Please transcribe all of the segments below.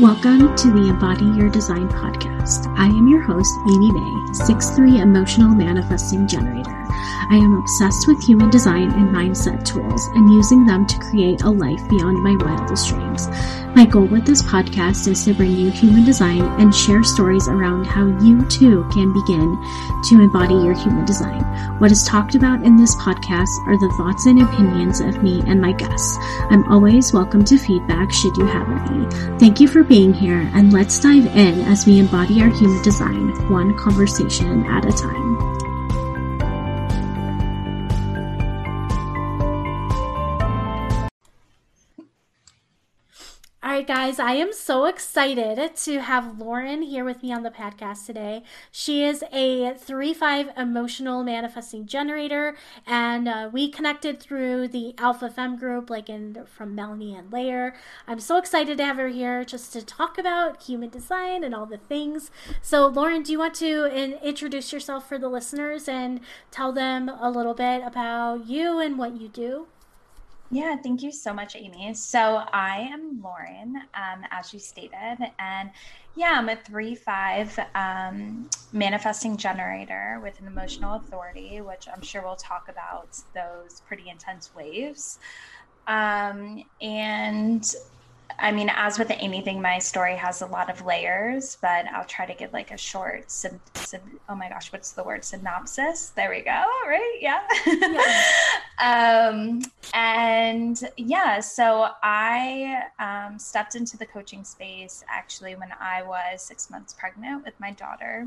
Welcome to the Embody Your Design podcast. I am your host, Amy May, 6'3 emotional manifesting generator. I am obsessed with human design and mindset tools and using them to create a life beyond my wildest dreams. My goal with this podcast is to bring you human design and share stories around how you too can begin to embody your human design. What is talked about in this podcast are the thoughts and opinions of me and my guests. I'm always welcome to feedback should you have any. Thank you for being here and let's dive in as we embody our human design one conversation at a time. Right, guys, I am so excited to have Lauren here with me on the podcast today. She is a 3 5 emotional manifesting generator, and uh, we connected through the Alpha Fem group, like in from Melanie Ann Layer. I'm so excited to have her here just to talk about human design and all the things. So, Lauren, do you want to in, introduce yourself for the listeners and tell them a little bit about you and what you do? Yeah, thank you so much, Amy. So I am Lauren, um, as you stated, and yeah, I'm a three five um, manifesting generator with an emotional authority, which I'm sure we'll talk about those pretty intense waves. Um, and I mean, as with anything, my story has a lot of layers, but I'll try to give like a short, sub, sub, oh my gosh, what's the word? Synopsis. There we go. Right. Yeah. yeah. um, and yeah, so I um, stepped into the coaching space actually when I was six months pregnant with my daughter,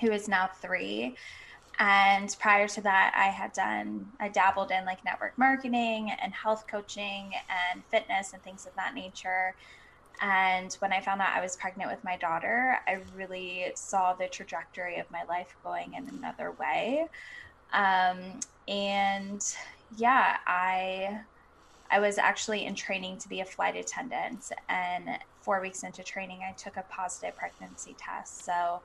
who is now three. And prior to that, I had done, I dabbled in like network marketing and health coaching and fitness and things of that nature. And when I found out I was pregnant with my daughter, I really saw the trajectory of my life going in another way. Um, and yeah, I I was actually in training to be a flight attendant, and four weeks into training, I took a positive pregnancy test. So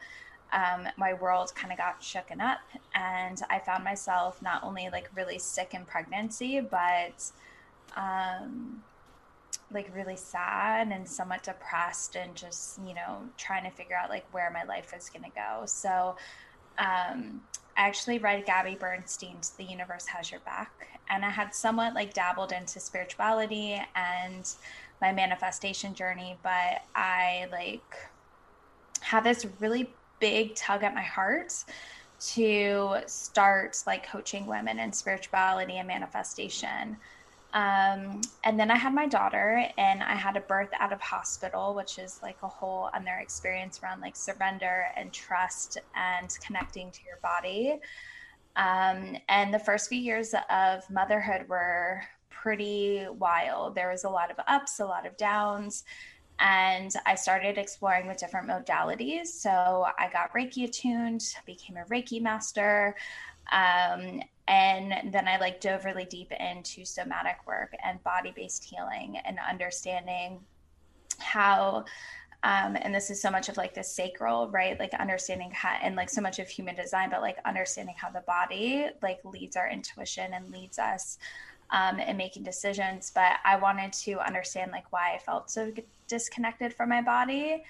um, my world kind of got shooken up and i found myself not only like really sick in pregnancy but um, like really sad and somewhat depressed and just you know trying to figure out like where my life is going to go. So um, i actually read gabby bernstein's the universe has your back and i had somewhat like dabbled into spirituality and my manifestation journey but i like had this really big tug at my heart to start like coaching women in spirituality and manifestation. Um, and then I had my daughter, and I had a birth out of hospital, which is like a whole other experience around like surrender and trust and connecting to your body. Um, and the first few years of motherhood were pretty wild. There was a lot of ups, a lot of downs and I started exploring with different modalities. So I got Reiki attuned, became a Reiki master. Um, and then I like dove really deep into somatic work and body based healing and understanding how um, and this is so much of like the sacral right like understanding how and like so much of human design but like understanding how the body like leads our intuition and leads us um, and making decisions. But I wanted to understand like why I felt so disconnected from my body.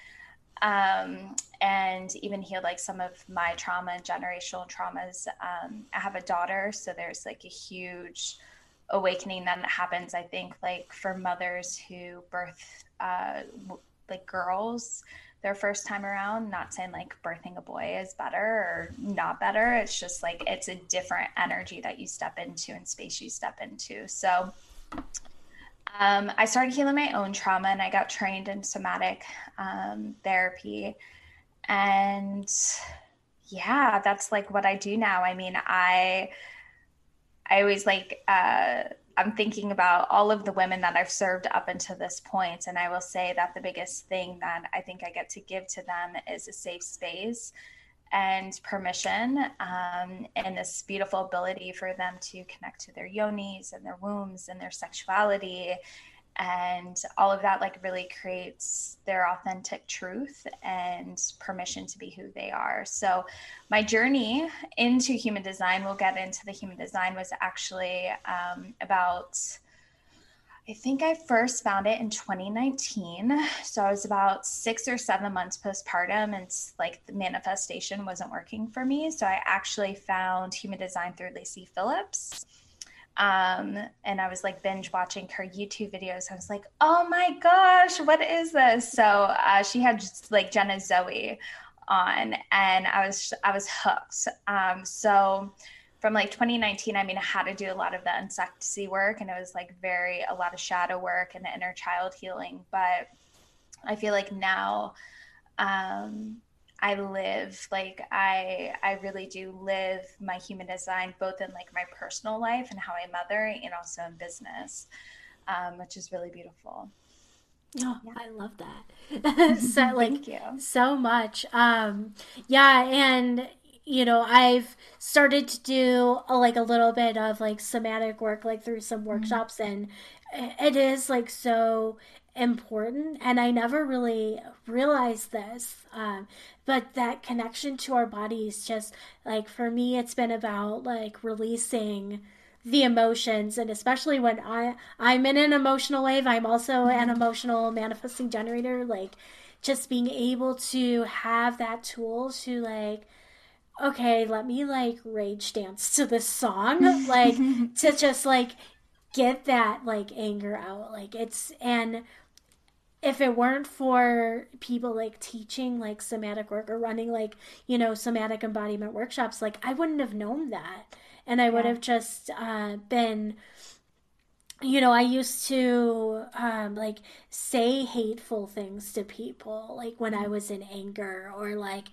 Um, and even heal like some of my trauma and generational traumas. Um, I have a daughter, so there's like a huge awakening that happens. I think like for mothers who birth uh, like girls, their first time around. Not saying like birthing a boy is better or not better. It's just like it's a different energy that you step into and space you step into. So um, I started healing my own trauma and I got trained in somatic um, therapy. And yeah, that's like what I do now. I mean, I I always like uh I'm thinking about all of the women that I've served up until this point, and I will say that the biggest thing that I think I get to give to them is a safe space and permission, um, and this beautiful ability for them to connect to their yonis and their wombs and their sexuality and all of that like really creates their authentic truth and permission to be who they are so my journey into human design we'll get into the human design was actually um, about I think I first found it in 2019. So I was about six or seven months postpartum, and like the manifestation wasn't working for me. So I actually found human design through Lacy Phillips. Um, and I was like binge watching her YouTube videos. I was like, oh my gosh, what is this? So uh, she had just like Jenna Zoe on, and I was I was hooked. Um, so from like 2019, I mean, I had to do a lot of the unsexy work and it was like very, a lot of shadow work and the inner child healing. But I feel like now, um, I live like I I really do live my human design both in like my personal life and how I mother and also in business, um, which is really beautiful. Oh, yeah. I love that. so like so much. Um yeah, and you know, I've started to do a, like a little bit of like somatic work, like through some mm-hmm. workshops, mm-hmm. and it is like so important. And I never really realized this, um, but that connection to our bodies, just like for me, it's been about like releasing the emotions and especially when i i'm in an emotional wave i'm also an mm-hmm. emotional manifesting generator like just being able to have that tool to like okay, let me like rage dance to this song, like to just like get that like anger out. Like it's and if it weren't for people like teaching like somatic work or running like, you know, somatic embodiment workshops, like I wouldn't have known that. And I yeah. would have just uh, been you know, I used to um, like say hateful things to people, like when I was in anger, or like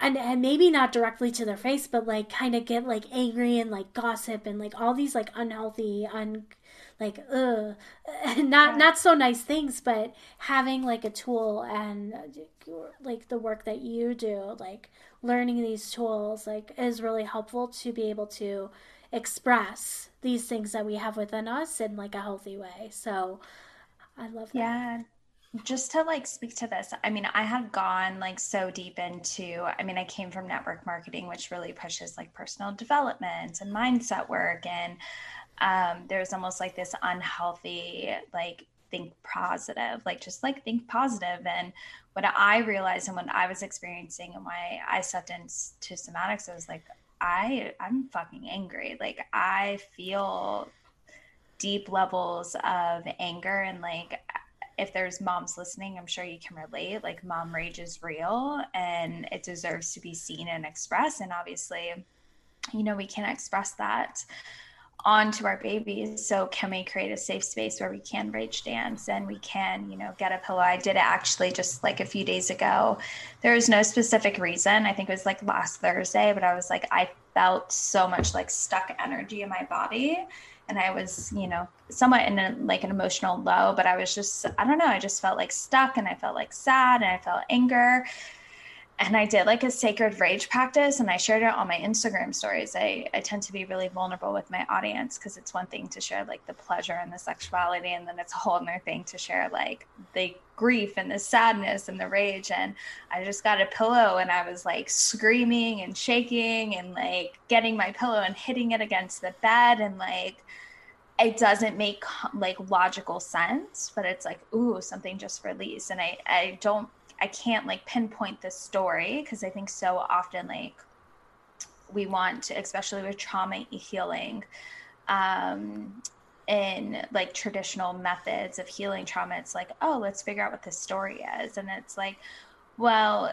and, and maybe not directly to their face, but like kind of get like angry and like gossip and like all these like unhealthy, un like ugh, not not so nice things, but having like a tool and uh, like the work that you do, like learning these tools, like is really helpful to be able to express these things that we have within us in like a healthy way. So I love that. Yeah just to like speak to this i mean i had gone like so deep into i mean i came from network marketing which really pushes like personal development and mindset work and um, there's almost like this unhealthy like think positive like just like think positive and what i realized and what i was experiencing and why i stepped into somatics was like i i'm fucking angry like i feel deep levels of anger and like if there's moms listening, I'm sure you can relate. Like, mom rage is real and it deserves to be seen and expressed. And obviously, you know, we can express that onto our babies. So, can we create a safe space where we can rage dance and we can, you know, get a pillow? I did it actually just like a few days ago. There was no specific reason. I think it was like last Thursday, but I was like, I felt so much like stuck energy in my body and I was, you know, somewhat in a, like an emotional low, but I was just, I don't know, I just felt like stuck and I felt like sad and I felt anger. And I did like a sacred rage practice and I shared it on my Instagram stories. I, I tend to be really vulnerable with my audience because it's one thing to share like the pleasure and the sexuality, and then it's a whole other thing to share like the grief and the sadness and the rage. And I just got a pillow and I was like screaming and shaking and like getting my pillow and hitting it against the bed and like it doesn't make like logical sense, but it's like, ooh, something just released. And I, I don't, I can't like pinpoint this story because I think so often like we want to, especially with trauma healing, um, in like traditional methods of healing trauma, it's like, oh, let's figure out what the story is. And it's like, well,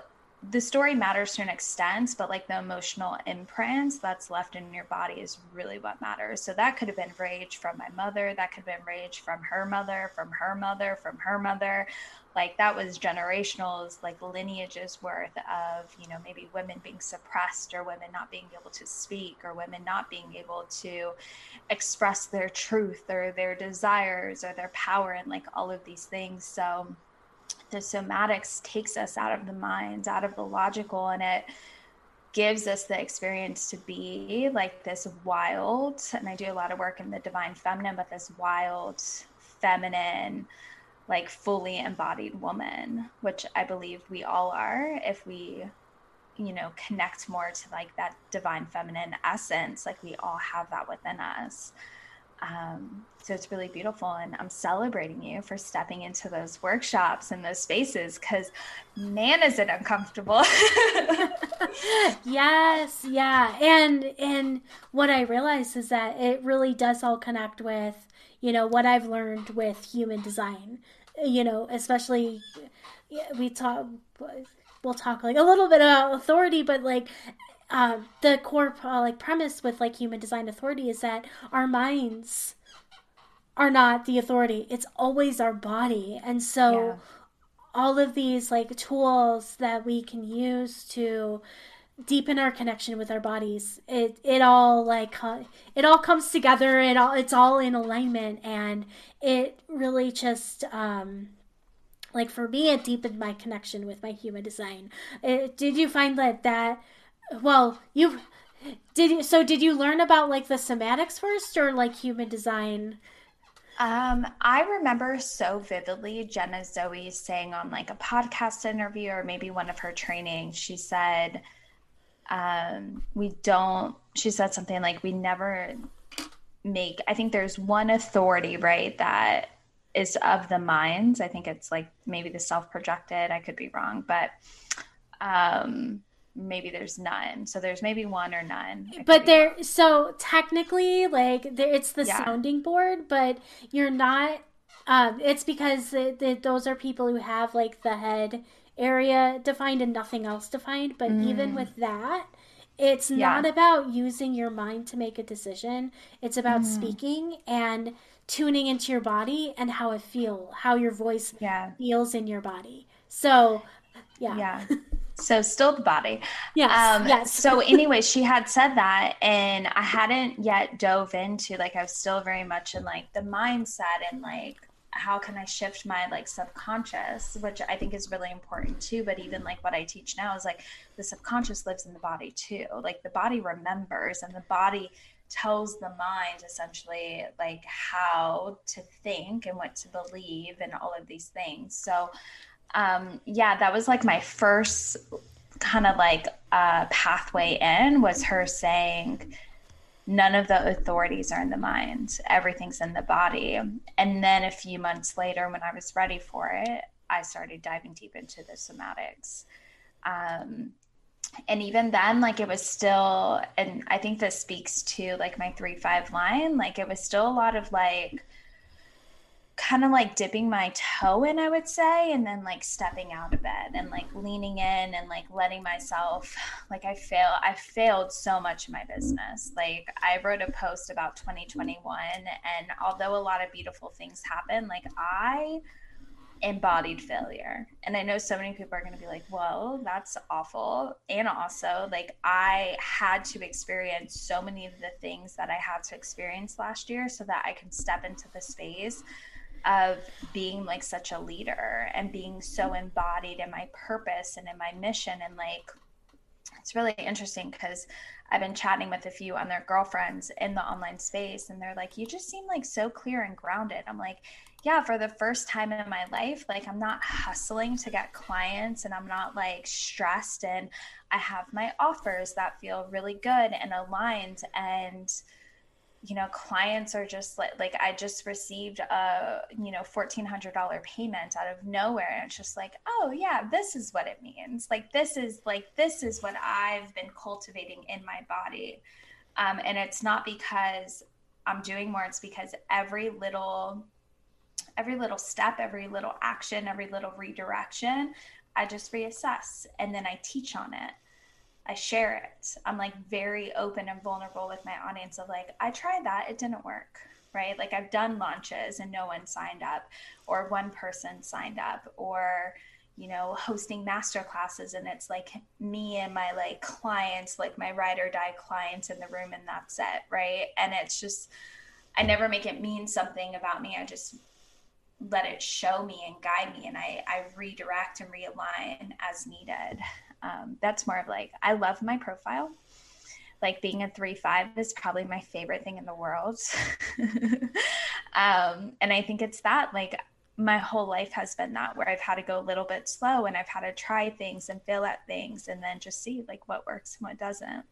the story matters to an extent, but like the emotional imprints that's left in your body is really what matters. So that could have been rage from my mother, that could have been rage from her mother, from her mother, from her mother. Like that was generational, like lineages worth of, you know, maybe women being suppressed or women not being able to speak or women not being able to express their truth or their desires or their power and like all of these things. So the somatics takes us out of the mind, out of the logical, and it gives us the experience to be like this wild. And I do a lot of work in the divine feminine, but this wild, feminine, like fully embodied woman, which I believe we all are if we, you know, connect more to like that divine feminine essence. Like we all have that within us. Um, so it's really beautiful. And I'm celebrating you for stepping into those workshops and those spaces because man, is it uncomfortable. yes, yeah. And and what I realized is that it really does all connect with, you know, what I've learned with human design. You know, especially we talk we'll talk like a little bit about authority, but like uh, the core uh, like premise with like human design authority is that our minds are not the authority. It's always our body. And so yeah. all of these like tools that we can use to deepen our connection with our bodies it it all like it all comes together it all it's all in alignment and it really just um like for me it deepened my connection with my human design it, did you find that that well you did you so did you learn about like the somatics first or like human design um, I remember so vividly Jenna Zoe saying on like a podcast interview or maybe one of her trainings, she said, um, we don't, she said something like, we never make, I think there's one authority, right, that is of the minds. I think it's like maybe the self projected, I could be wrong, but um, maybe there's none. So there's maybe one or none. But there, wrong. so technically, like there, it's the yeah. sounding board, but you're not. Um, it's because the, the, those are people who have like the head area defined and nothing else defined. But mm. even with that, it's yeah. not about using your mind to make a decision. It's about mm. speaking and tuning into your body and how it feel, how your voice yeah. feels in your body. So, yeah. Yeah. So still the body. Yes. Um, yes. so anyway, she had said that, and I hadn't yet dove into like I was still very much in like the mindset and like how can I shift my like subconscious, which I think is really important too. But even like what I teach now is like the subconscious lives in the body too. Like the body remembers, and the body tells the mind essentially like how to think and what to believe and all of these things. So um, yeah, that was like my first kind of like uh, pathway in was her saying, none of the authorities are in the mind, everything's in the body. And then a few months later, when I was ready for it, I started diving deep into the somatics. Um, and even then, like it was still, and I think this speaks to like my three five line, like it was still a lot of like, kind of like dipping my toe in, I would say, and then like stepping out of bed and like leaning in and like letting myself like I fail I failed so much in my business. Like I wrote a post about 2021 and although a lot of beautiful things happened, like I embodied failure. And I know so many people are going to be like, "Whoa, that's awful." And also, like I had to experience so many of the things that I had to experience last year so that I can step into the space of being like such a leader and being so embodied in my purpose and in my mission and like it's really interesting because I've been chatting with a few on their girlfriends in the online space and they're like you just seem like so clear and grounded. I'm like yeah, for the first time in my life, like I'm not hustling to get clients and I'm not like stressed and I have my offers that feel really good and aligned and you know clients are just like like i just received a you know $1400 payment out of nowhere. And it's just like oh yeah this is what it means. Like this is like this is what i've been cultivating in my body. Um, and it's not because i'm doing more. It's because every little every little step every little action every little redirection i just reassess and then i teach on it I share it. I'm like very open and vulnerable with my audience of like, I tried that, it didn't work, right? Like I've done launches and no one signed up, or one person signed up, or you know, hosting master classes and it's like me and my like clients, like my ride or die clients in the room and that's it, right? And it's just I never make it mean something about me. I just let it show me and guide me and I, I redirect and realign as needed um, that's more of like I love my profile. Like being a three five is probably my favorite thing in the world. um, and I think it's that like my whole life has been that where I've had to go a little bit slow and I've had to try things and fail at things and then just see like what works and what doesn't.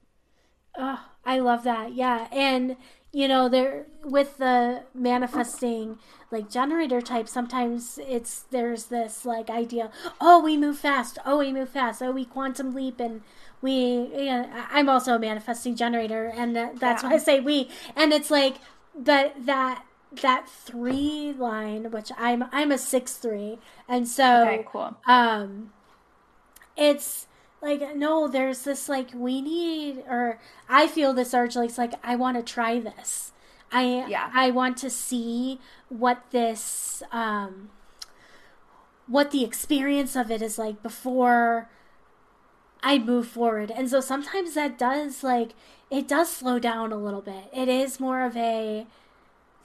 Oh, I love that. Yeah. And you know, there with the manifesting like generator type, sometimes it's there's this like idea, oh, we move fast, oh, we move fast, oh, we quantum leap, and we. You know, I'm also a manifesting generator, and that, that's yeah. why I say we. And it's like that that that three line, which I'm I'm a six three, and so okay, cool. Um, it's like no, there's this like we need, or I feel this urge, like it's like I want to try this. I yeah. I want to see what this um what the experience of it is like before I move forward. And so sometimes that does like it does slow down a little bit. It is more of a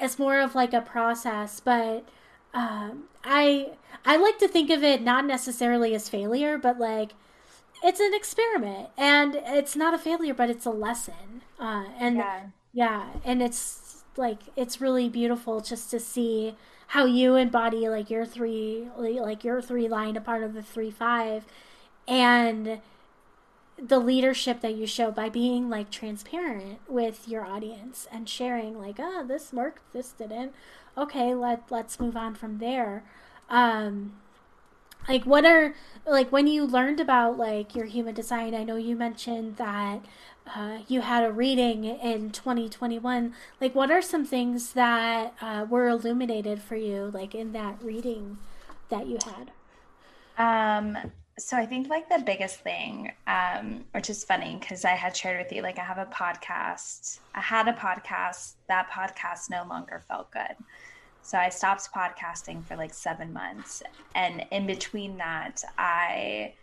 it's more of like a process, but um, I I like to think of it not necessarily as failure, but like it's an experiment, and it's not a failure, but it's a lesson. Uh, and yeah. yeah, and it's like it's really beautiful just to see how you embody like your three like your three line a part of the three five, and the leadership that you show by being like transparent with your audience and sharing like oh this worked this didn't okay let let's move on from there um like what are like when you learned about like your human design i know you mentioned that uh, you had a reading in 2021 like what are some things that uh, were illuminated for you like in that reading that you had um so I think like the biggest thing, um, which is funny because I had shared with you, like I have a podcast. I had a podcast. That podcast no longer felt good. So I stopped podcasting for like seven months. And in between that, I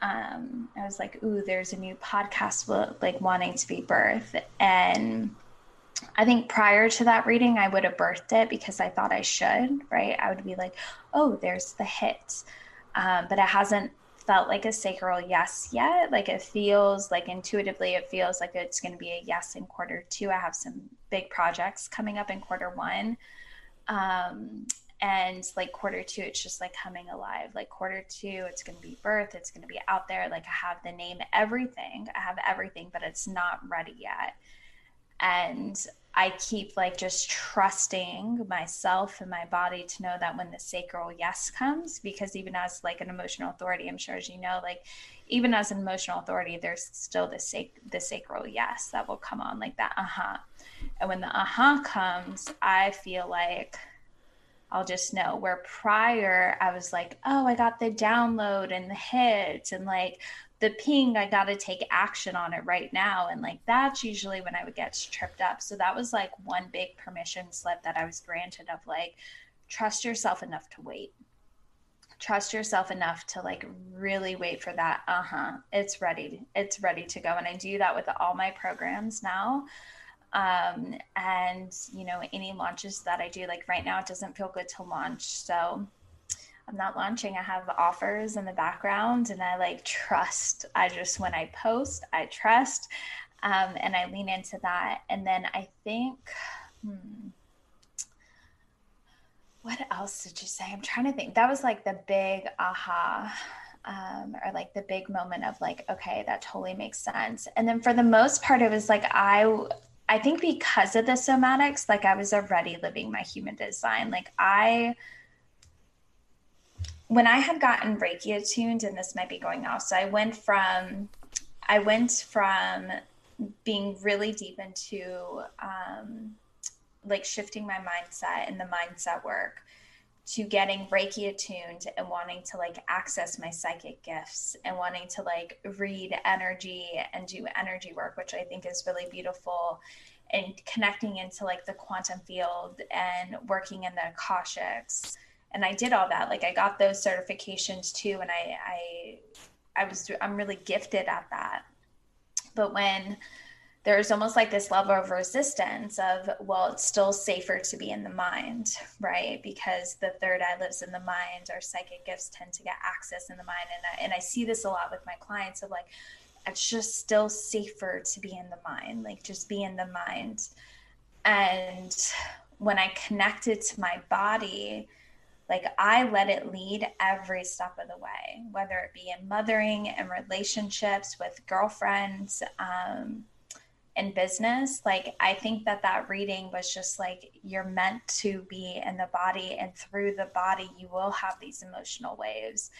um I was like, ooh, there's a new podcast like wanting to be birthed. And I think prior to that reading, I would have birthed it because I thought I should, right? I would be like, oh, there's the hit um, but it hasn't felt like a sacral yes yet. Like it feels like intuitively, it feels like it's going to be a yes in quarter two. I have some big projects coming up in quarter one. Um, and like quarter two, it's just like coming alive. Like quarter two, it's going to be birth, it's going to be out there. Like I have the name, everything. I have everything, but it's not ready yet. And I keep like just trusting myself and my body to know that when the sacral yes comes, because even as like an emotional authority, I'm sure as you know, like even as an emotional authority, there's still the sac- the sacral yes that will come on, like that uh-huh. And when the uh-huh comes, I feel like I'll just know where prior I was like, oh, I got the download and the hit and like the ping i got to take action on it right now. And like that's usually when i would get tripped up. So that was like one big permission slip that i was granted of like trust yourself enough to wait. Trust yourself enough to like really wait for that. Uh-huh. It's ready. It's ready to go. And i do that with all my programs now. Um and you know any launches that i do like right now it doesn't feel good to launch. So I'm not launching. I have offers in the background and I like trust. I just, when I post, I trust um, and I lean into that. And then I think, hmm, what else did you say? I'm trying to think. That was like the big aha. Um, or like the big moment of like, okay, that totally makes sense. And then for the most part, it was like I I think because of the somatics, like I was already living my human design. Like I when I had gotten Reiki attuned, and this might be going off, so I went from I went from being really deep into um, like shifting my mindset and the mindset work to getting Reiki attuned and wanting to like access my psychic gifts and wanting to like read energy and do energy work, which I think is really beautiful. And connecting into like the quantum field and working in the Akashics and I did all that. Like I got those certifications too, and I I I was I'm really gifted at that. But when there's almost like this level of resistance of well it's still safer to be in the mind right because the third eye lives in the mind our psychic gifts tend to get access in the mind and I, and I see this a lot with my clients of like it's just still safer to be in the mind like just be in the mind and when i connected to my body like I let it lead every step of the way, whether it be in mothering and relationships with girlfriends, um, in business. Like i think that that reading was just like you're meant to be in the body and through the body you will have these emotional waves.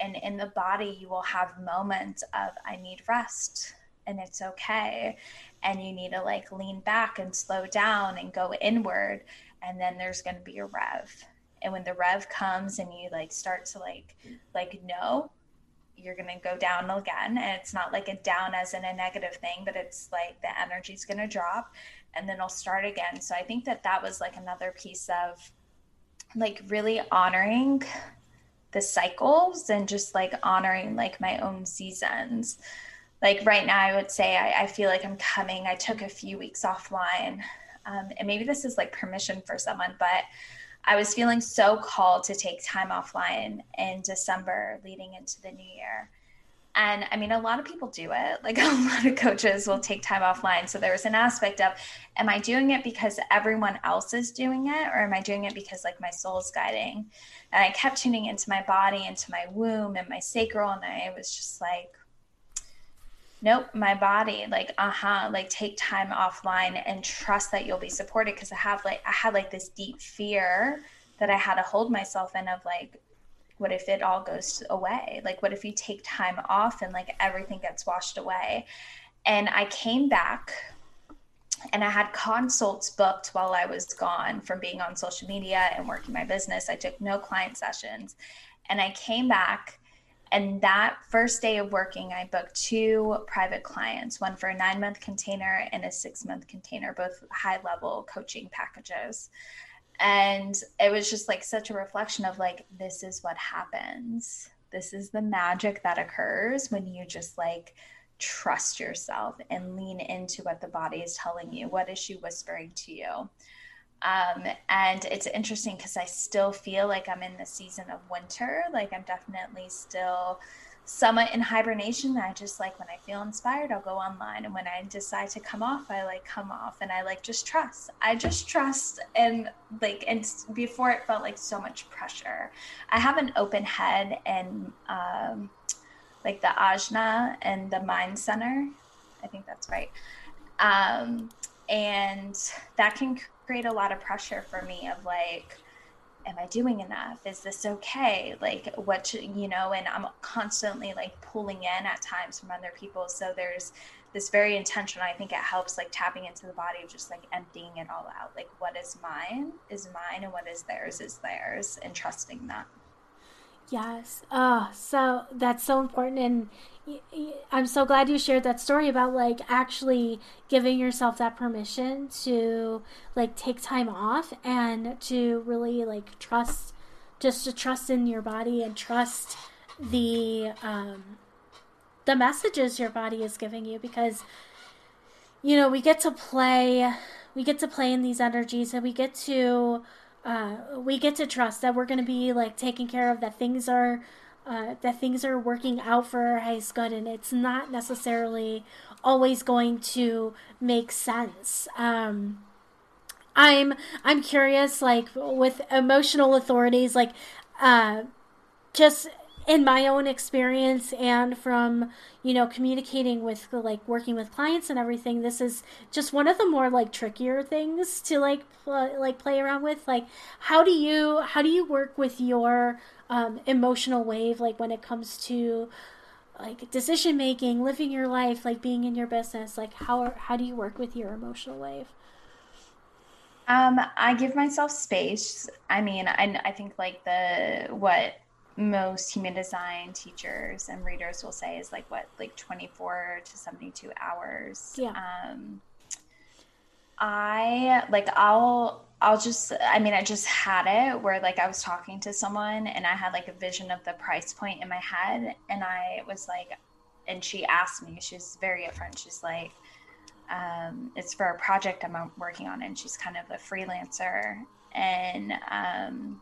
And in the body you will have moments of i need rest and it's okay and you need to like lean back and slow down and go inward and then there's going to be a rev and when the rev comes and you like start to like like no you're going to go down again. And it's not like a down as in a negative thing but it's like the energy's going to drop and then it'll start again. So i think that that was like another piece of like really honoring the cycles and just like honoring like my own seasons. Like right now i would say i, I feel like i'm coming. I took a few weeks offline. Um, and maybe this is like permission for someone but I was feeling so called to take time offline in December leading into the new year. And I mean, a lot of people do it. Like a lot of coaches will take time offline. So there was an aspect of, am I doing it because everyone else is doing it? Or am I doing it because like my soul's guiding? And I kept tuning into my body, into my womb and my sacral. And I was just like, nope my body like uh-huh like take time offline and trust that you'll be supported because i have like i had like this deep fear that i had to hold myself in of like what if it all goes away? Like what if you take time off and like everything gets washed away? And i came back and i had consults booked while i was gone from being on social media and working my business. I took no client sessions. And i came back and that first day of working, I booked two private clients, one for a nine month container and a six month container, both high level coaching packages. And it was just like such a reflection of like, this is what happens. This is the magic that occurs when you just like trust yourself and lean into what the body is telling you. What is she whispering to you? Um, and it's interesting because I still feel like I'm in the season of winter. Like I'm definitely still somewhat in hibernation. I just like when I feel inspired, I'll go online. And when I decide to come off, I like come off and I like just trust. I just trust. And like, and before it felt like so much pressure. I have an open head and um, like the ajna and the mind center. I think that's right. Um, and that can create a lot of pressure for me of like am i doing enough? Is this okay? Like what should, you know and i'm constantly like pulling in at times from other people. So there's this very intentional i think it helps like tapping into the body of just like emptying it all out. Like what is mine is mine and what is theirs is theirs and trusting that Yes. Oh, so that's so important. And I'm so glad you shared that story about like actually giving yourself that permission to like take time off and to really like trust, just to trust in your body and trust the, um, the messages your body is giving you because, you know, we get to play, we get to play in these energies and we get to, uh, we get to trust that we're going to be like taken care of, that things are uh, that things are working out for our highest good, and it's not necessarily always going to make sense. Um, I'm I'm curious, like with emotional authorities, like uh, just in my own experience and from you know communicating with like working with clients and everything this is just one of the more like trickier things to like pl- like play around with. Like how do you how do you work with your um, emotional wave like when it comes to like decision making living your life like being in your business? Like how how do you work with your emotional wave? Um, I give myself space. I mean, I, I think like the what most human design teachers and readers will say is like what like 24 to 72 hours. Yeah. Um i like i'll i'll just i mean i just had it where like i was talking to someone and i had like a vision of the price point in my head and i was like and she asked me she's very upfront she's like um, it's for a project i'm working on and she's kind of a freelancer and um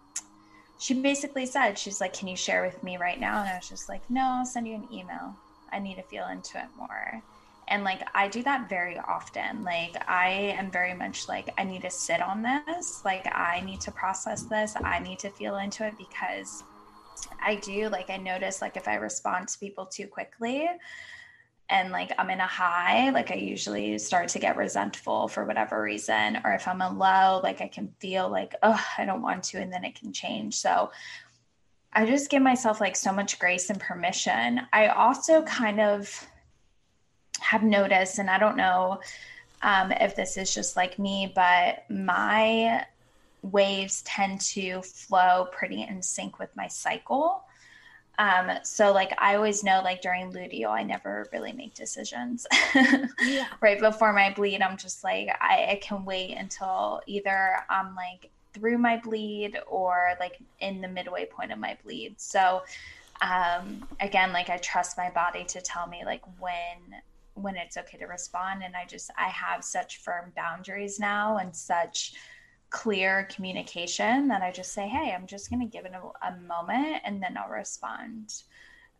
she basically said, she's like, Can you share with me right now? And I was just like, No, I'll send you an email. I need to feel into it more. And like, I do that very often. Like, I am very much like, I need to sit on this. Like, I need to process this. I need to feel into it because I do, like, I notice, like, if I respond to people too quickly, and like I'm in a high, like I usually start to get resentful for whatever reason. Or if I'm in low, like I can feel like, oh, I don't want to, and then it can change. So I just give myself like so much grace and permission. I also kind of have noticed, and I don't know um, if this is just like me, but my waves tend to flow pretty in sync with my cycle. Um, so like I always know like during luteal, I never really make decisions. yeah. Right before my bleed, I'm just like I, I can wait until either I'm like through my bleed or like in the midway point of my bleed. So um again, like I trust my body to tell me like when when it's okay to respond. And I just I have such firm boundaries now and such clear communication that I just say, hey, I'm just going to give it a, a, moment and then I'll respond.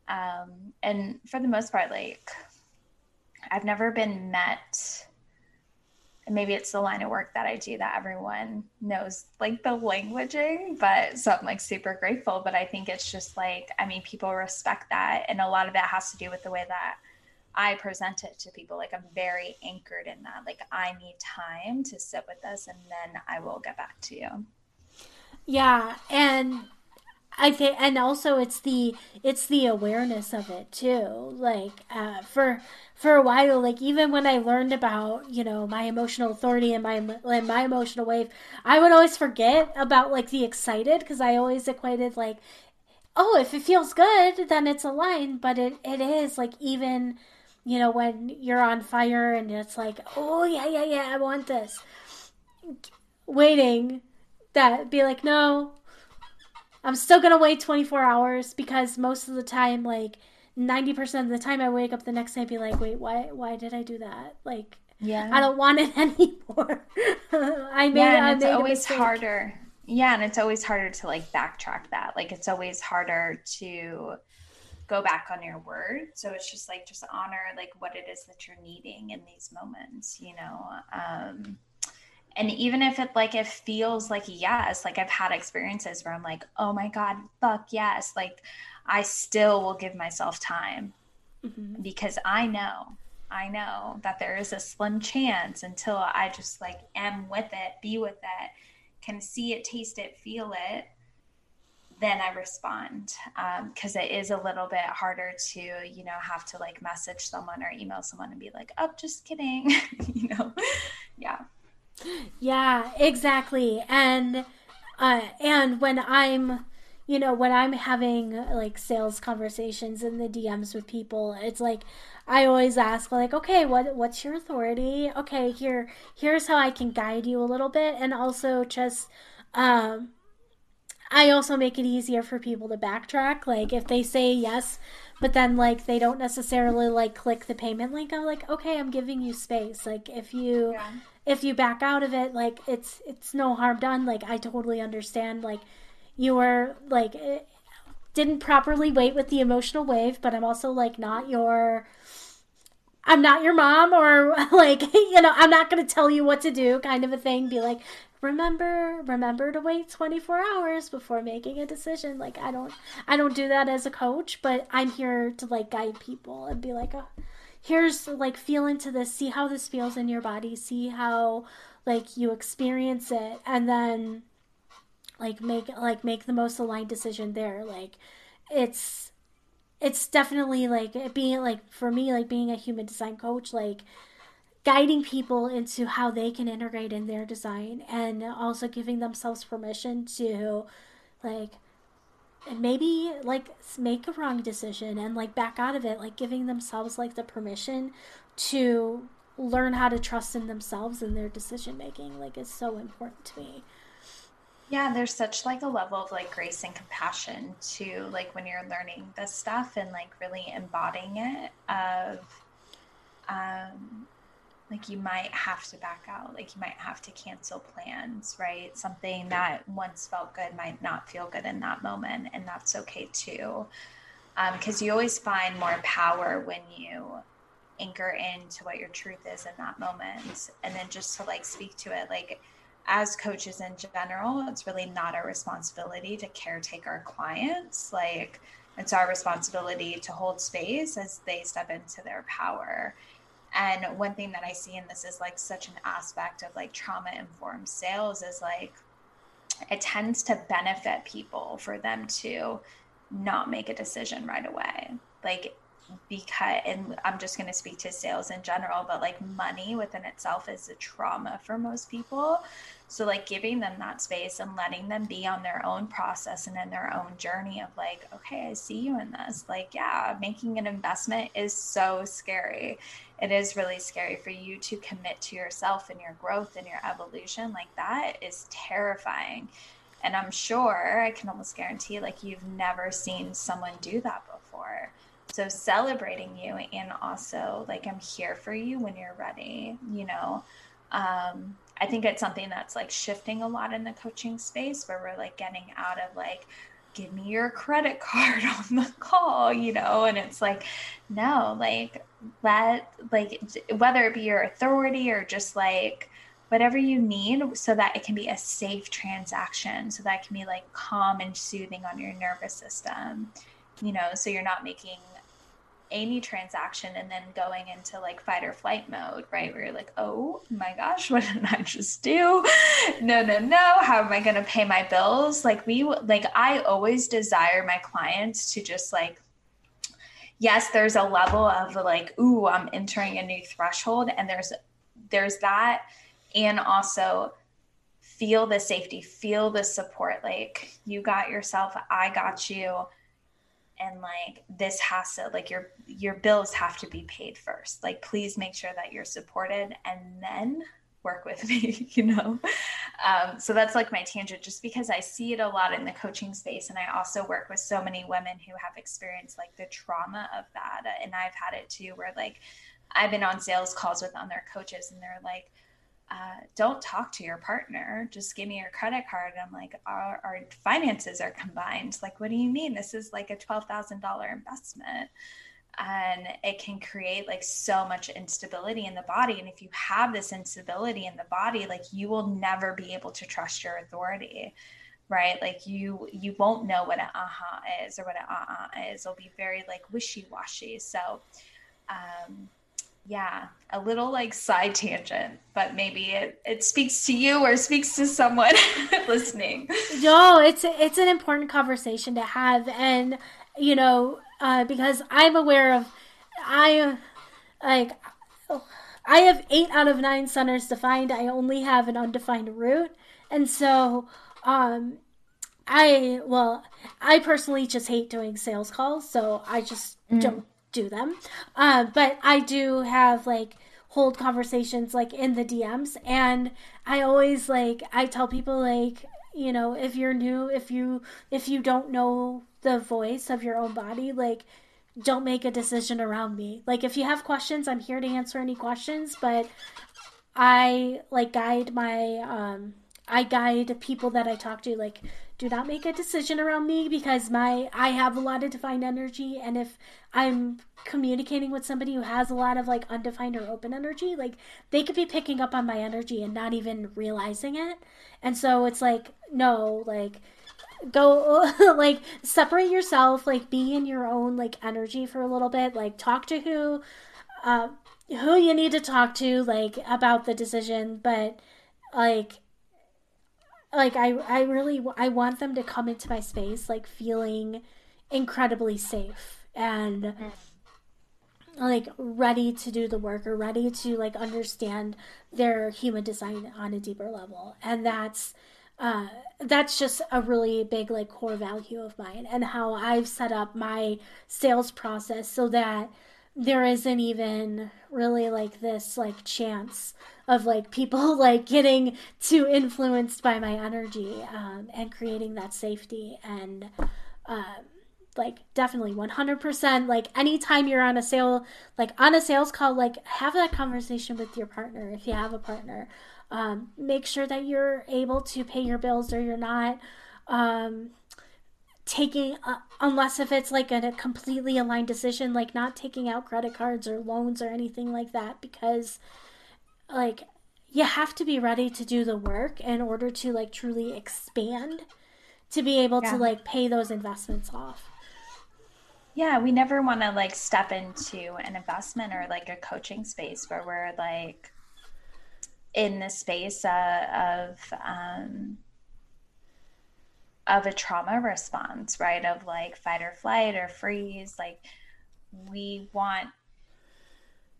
Um, and for the most part, like, I've never been met. And maybe it's the line of work that I do that everyone knows like the languaging, but so I'm like super grateful. But I think it's just like, I mean, people respect that. And a lot of that has to do with the way that I present it to people. Like I'm very anchored in that. Like I need time to sit with this and then I will get back to you. Yeah. And I think, and also it's the, it's the awareness of it too. Like, uh, for, for a while, like even when I learned about, you know, my emotional authority and my, and my emotional wave, I would always forget about like the excited because I always equated like, oh, if it feels good, then it's aligned. But it, it is like even, you know, when you're on fire and it's like, oh, yeah, yeah, yeah, I want this. Waiting that be like, no, I'm still going to wait 24 hours because most of the time, like 90% of the time, I wake up the next day and be like, wait, why, why did I do that? Like, yeah, I don't want it anymore. I made, yeah, and it's always harder. Yeah, and it's always harder to like backtrack that. Like, it's always harder to go back on your word. So it's just like just honor like what it is that you're needing in these moments, you know. Um and even if it like it feels like yes, like I've had experiences where I'm like, "Oh my god, fuck yes." Like I still will give myself time mm-hmm. because I know I know that there is a slim chance until I just like am with it, be with it, can see it, taste it, feel it, then I respond because um, it is a little bit harder to, you know, have to like message someone or email someone and be like, oh, just kidding, you know? Yeah. Yeah, exactly. And, uh, and when I'm, you know, when I'm having like sales conversations in the DMs with people, it's like, I always ask like, okay, what what's your authority? Okay, here here's how I can guide you a little bit, and also just um, I also make it easier for people to backtrack. Like if they say yes, but then like they don't necessarily like click the payment link, I'm like, okay, I'm giving you space. Like if you yeah. if you back out of it, like it's it's no harm done. Like I totally understand. Like you were like it, eh, didn't properly wait with the emotional wave, but I'm also like not your I'm not your mom or like you know I'm not going to tell you what to do kind of a thing be like remember remember to wait 24 hours before making a decision. Like i don't i don't do that as a coach but i'm here to like guide people and be like oh, here's like feel into this. See how this feels in your body. See how like you experience it. And then like make like make the most aligned decision there. Like it's it's definitely like it being like for me like being a human design coach like guiding people into how they can integrate in their design and also giving themselves permission to like maybe like make a wrong decision and like back out of it like giving themselves like the permission to learn how to trust in themselves and their decision making like is so important to me. Yeah there's such like a level of like grace and compassion to like when you're learning this stuff and like really embodying it of um like you might have to back out like you might have to cancel plans right? Something that once felt good might not feel good in that moment and that's okay too. Because um, you always find more power when you anchor into what your truth is in that moment. And then just to like speak to it like as coaches in general it's really not our responsibility to caretake our clients. Like it's our responsibility to hold space as they step into their power and one thing that i see in this is like such an aspect of like trauma informed sales is like it tends to benefit people for them to not make a decision right away. Like because and i'm just going to speak to sales in general but like money within itself is a trauma for most people. So like giving them that space and letting them be on their own process and in their own journey of like okay i see you in this. Like yeah making an investment is so scary it is really scary for you to commit to yourself and your growth and your evolution like that is terrifying. And i'm sure i can almost guarantee like you've never seen someone do that before. So celebrating you and also like i'm here for you when you're ready you know? Um, i think it's something that's like shifting a lot in the coaching space where we're like getting out of like give me your credit card on the call you know? And it's like no like let like whether it be your authority or just like whatever you need so that it can be a safe transaction so that can be like calm and soothing on your nervous system you know? So you're not making any transaction and then going into like fight or flight mode, right? Where you're like, oh my gosh, what did I just do? No, no, no. How am I going to pay my bills? Like, we, like, I always desire my clients to just like, yes, there's a level of like, ooh, I'm entering a new threshold. And there's, there's that. And also, feel the safety, feel the support. Like, you got yourself, I got you and like this has to like your your bills have to be paid first. Like please make sure that you're supported and then work with me you know? Um, so that's like my tangent just because i see it a lot in the coaching space and i also work with so many women who have experienced like the trauma of that and i've had it too where like i've been on sales calls with other coaches and they're like uh, don't talk to your partner. Just give me your credit card. And I'm like, our, our finances are combined. Like, what do you mean? This is like a $12,000 investment. And it can create like so much instability in the body. And if you have this instability in the body, like you will never be able to trust your authority right like you you won't know what an aha uh-huh is or what an uh-uh is it'll be very like wishy-washy so um yeah, a little like side tangent, but maybe it, it speaks to you or speaks to someone listening. No, it's it's an important conversation to have, and you know, uh, because I'm aware of, I like, I have eight out of nine centers defined. I only have an undefined root, and so, um, I well, I personally just hate doing sales calls, so I just mm. don't do them. Uh, but I do have like hold conversations like in the DMs, and I always like I tell people like you know if you're new, if you if you don't know the voice of your own body, like don't make a decision around me. Like if you have questions, I'm here to answer any questions, but I like guide my um I guide people that I talk to like do not make a decision around me because my I have a lot of defined energy. And if I'm communicating with somebody who has a lot of like undefined or open energy, like they could be picking up on my energy and not even realizing it. And so it's like no, like go like separate yourself, like be in your own like energy for a little bit, like talk to who uh who you need to talk to like about the decision, but like like I I really I want them to come into my space like feeling incredibly safe and like ready to do the work or ready to like understand their human design on a deeper level. And that's uh, that's just a really big like core value of mine and how I've set up my sales process so that there isn't even really like this like chance of like people like getting too influenced by my energy um, and creating that safety. And um, like definitely 100% like anytime you're on a sale like on a sales call like have that conversation with your partner if you have a partner. Um, make sure that you're able to pay your bills or you're not. Um, taking uh, unless if it's like a, a completely aligned decision like not taking out credit cards or loans or anything like that because like you have to be ready to do the work in order to like truly expand to be able yeah. to like pay those investments off yeah, we never want to like step into an investment or like a coaching space where we're like in the space uh, of um, of a trauma response, right? Of like fight or flight or freeze. Like we want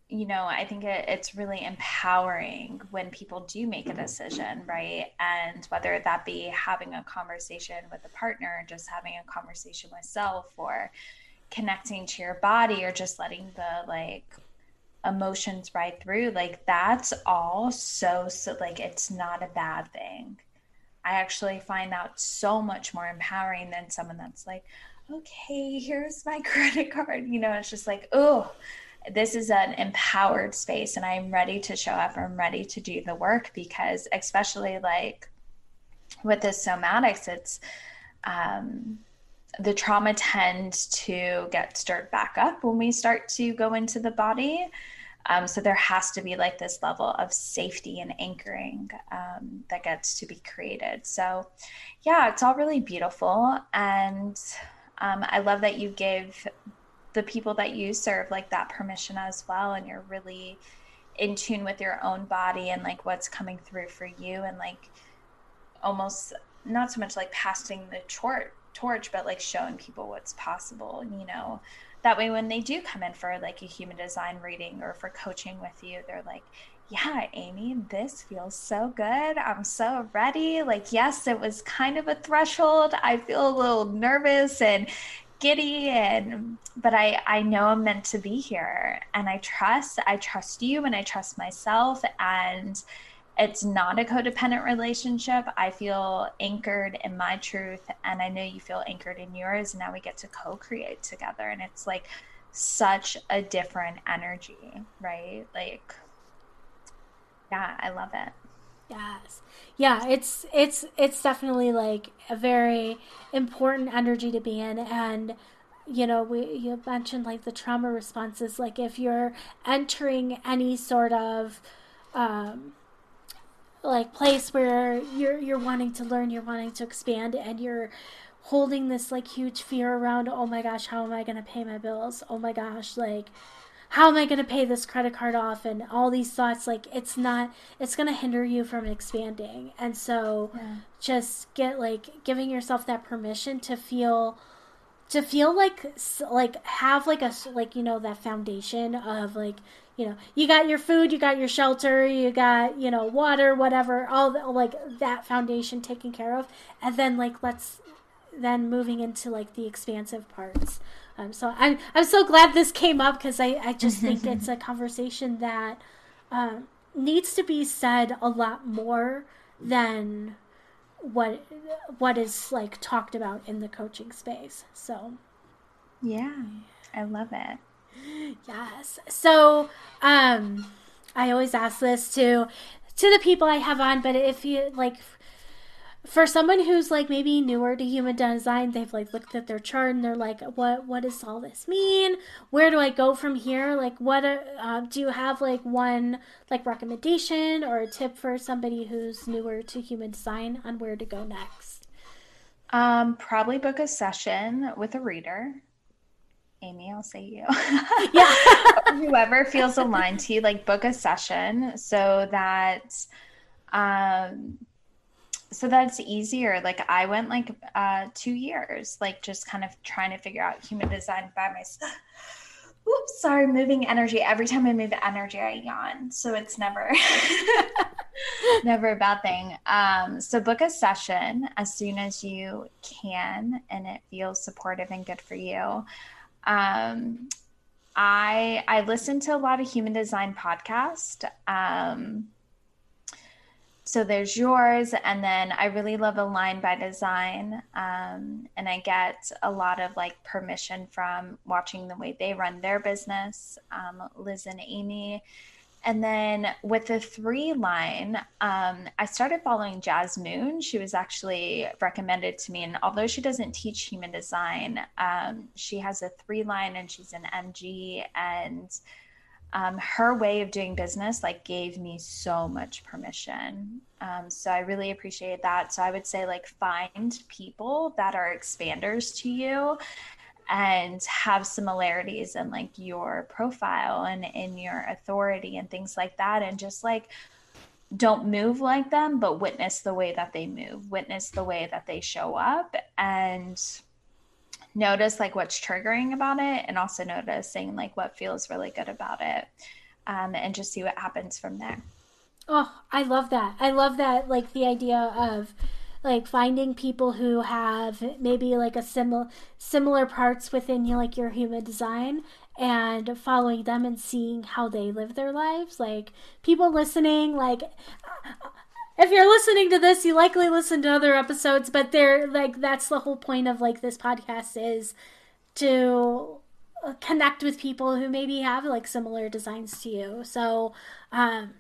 you know, I think it, it's really empowering when people do make a decision, right? And whether that be having a conversation with a partner, just having a conversation with self, or connecting to your body, or just letting the like emotions ride through, like that's all so, so like it's not a bad thing. I actually find that so much more empowering than someone that's like, okay, here's my credit card. You know, it's just like, oh, this is an empowered space and I'm ready to show up. I'm ready to do the work because, especially like with the somatics, it's um, the trauma tends to get stirred back up when we start to go into the body. Um, so there has to be like this level of safety and anchoring um, that gets to be created. So, yeah, it's all really beautiful. And um, I love that you give the people that you serve like that permission as well and you're really in tune with your own body and like what's coming through for you and like almost not so much like passing the tor- torch but like showing people what's possible you know that way when they do come in for like a human design reading or for coaching with you they're like yeah amy this feels so good. I'm so ready. Like yes it was kind of a threshold. I feel a little nervous and giddy and but I I know I'm meant to be here. And I trust I trust you and I trust myself. And it's not a codependent relationship. I feel anchored in my truth and I know you feel anchored in yours and now we get to co-create together and it's like such a different energy, right? Like yeah, I love it. Yes. Yeah, it's it's it's definitely like a very important energy to be in and you know, we you mentioned like the trauma responses like if you're entering any sort of um like place where you're you're wanting to learn, you're wanting to expand and you're holding this like huge fear around, oh my gosh, how am I going to pay my bills? Oh my gosh, like how am I going to pay this credit card off? And all these thoughts, like, it's not, it's going to hinder you from expanding. And so yeah. just get like giving yourself that permission to feel, to feel like, like, have like a, like, you know, that foundation of like, you know, you got your food, you got your shelter, you got, you know, water, whatever, all the, like that foundation taken care of. And then, like, let's, then moving into like the expansive parts um, so I'm I'm so glad this came up because I I just think it's a conversation that um, needs to be said a lot more than what what is like talked about in the coaching space. So yeah, I love it. Yes. So um, I always ask this to to the people I have on, but if you like for someone who's like maybe newer to human design they've like looked at their chart and they're like what what does all this mean? Where do i go from here? Like what uh, do you have like one like recommendation or a tip for somebody who's newer to human design on where to go next? Um probably book a session with a reader Amy, I'll say you. yeah. Whoever feels aligned to you, like book a session so that um so that's easier. Like i went like uh two years like just kind of trying to figure out human design by myself oops sorry moving energy. Every time i move energy i yawn. So it's never never a bad thing. Um so book a session as soon as you can and it feels supportive and good for you um i i listen to a lot of human design podcast. Um so there's yours and then i really love align by design um, and i get a lot of like permission from watching the way they run their business. Um, liz and amy and then with the three line um, i started following jazz moon she was actually recommended to me. And although she doesn't teach human design um, she has a three line and she's an mg and um, her way of doing business like gave me so much permission. Um, so i really appreciate that. So i would say like find people that are expanders to you and have similarities in like your profile and in your authority and things like that and just like don't move like them but witness the way that they move witness the way that they show up and notice like what's triggering about it and also noticing like what feels really good about it um, and just see what happens from there. Oh i love that. I love that like the idea of like finding people who have maybe like a similar similar parts within you like your human design and following them and seeing how they live their lives. Like people listening like if you're listening to this you likely listen to other episodes but they're like that's the whole point of like this podcast is to connect with people who maybe have like similar designs to you. So um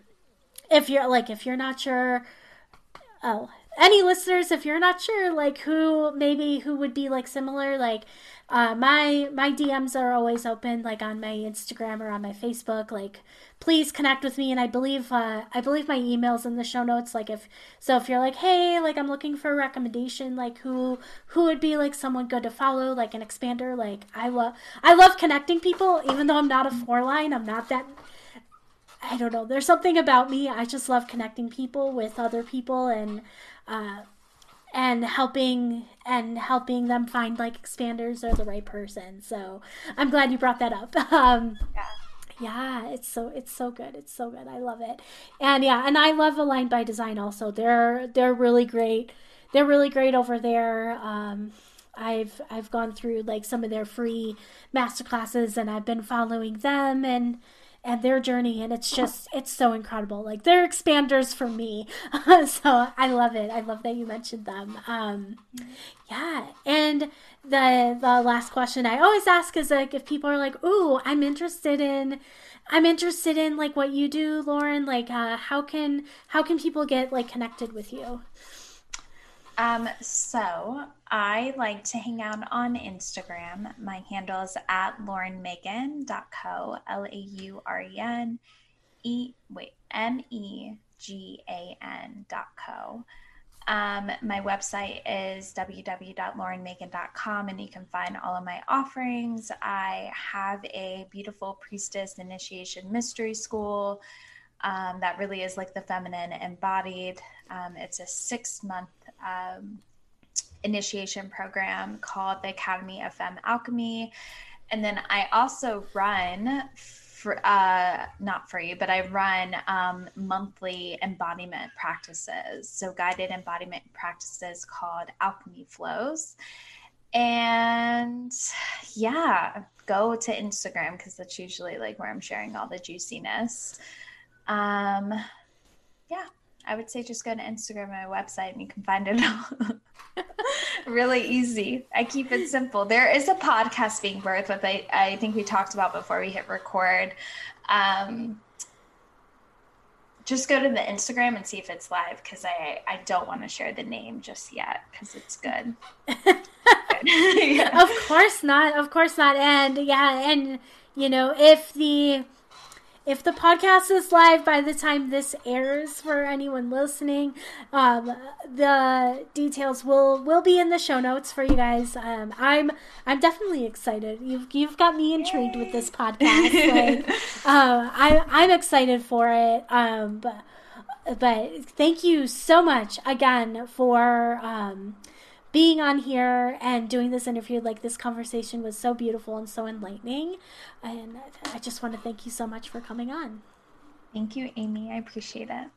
if you're like if you're not sure oh any listeners if you're not sure like who maybe who would be like similar like uh, my my dms are always open like on my instagram or on my facebook like please connect with me and i believe uh, i believe my emails in the show notes like if so if you're like hey like i'm looking for a recommendation like who who would be like someone good to follow like an expander like i love i love connecting people even though i'm not a four line i'm not that I don't know. There's something about me. I just love connecting people with other people and uh, and helping and helping them find like expanders or the right person. So I'm glad you brought that up. Um, yeah. Yeah, it's so it's so good. It's so good. I love it. And yeah, and I love Aligned by Design also. They're they're really great. They're really great over there. Um, I've I've gone through like some of their free master classes and I've been following them and and their journey and it's just it's so incredible. Like they're expanders for me. So i love it. I love that you mentioned them. Um yeah and the the last question i always ask is like if people are like ooh i'm interested in i'm interested in like what you do lauren like uh, how can how can people get like connected with you um, so I like to hang out on Instagram. My handle is at laurenmegan.co, L A U R E N E, wait, M E G A N dot co. Um, my website is www.laurenmegan.com and you can find all of my offerings. I have a beautiful priestess initiation mystery school um, that really is like the feminine embodied. Um, it's a six month um, initiation program called the Academy of Femme Alchemy. And then I also run, for, uh, not free, but I run um, monthly embodiment practices. So, guided embodiment practices called Alchemy Flows. And yeah, go to Instagram because that's usually like where I'm sharing all the juiciness. Um, yeah, I would say just go to Instagram, and my website, and you can find it all. really easy. I keep it simple. There is a podcast being birthed, with I, I think we talked about before we hit record. Um, just go to the Instagram and see if it's live because I, I don't want to share the name just yet because it's good. yeah. Of course not. Of course not. And yeah, and you know, if the if the podcast is live by the time this airs for anyone listening, um, the details will will be in the show notes for you guys. Um, I'm I'm definitely excited. You've you've got me intrigued Yay. with this podcast. Like, uh, I I'm excited for it. Um, but but thank you so much again for um being on here and doing this interview. Like this conversation was so beautiful and so enlightening. And I just want to thank you so much for coming on. Thank you, Amy. I appreciate it.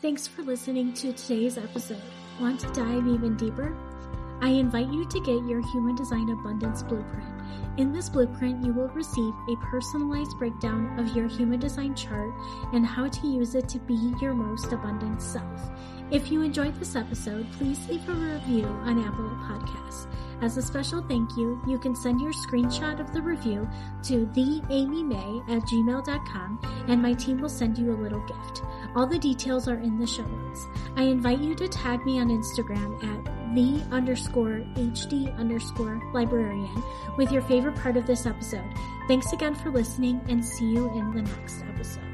Thanks for listening to today's episode. Want to dive even deeper? I invite you to get your Human Design Abundance Blueprint. In this blueprint, you will receive a personalized breakdown of your human design chart and how to use it to be your most abundant self. If you enjoyed this episode, please leave a review on Apple Podcasts. As a special thank you, you can send your screenshot of the review to theamymay at gmail.com and my team will send you a little gift. All the details are in the show notes. I invite you to tag me on Instagram at the underscore HD underscore librarian with your favorite part of this episode. Thanks again for listening and see you in the next episode.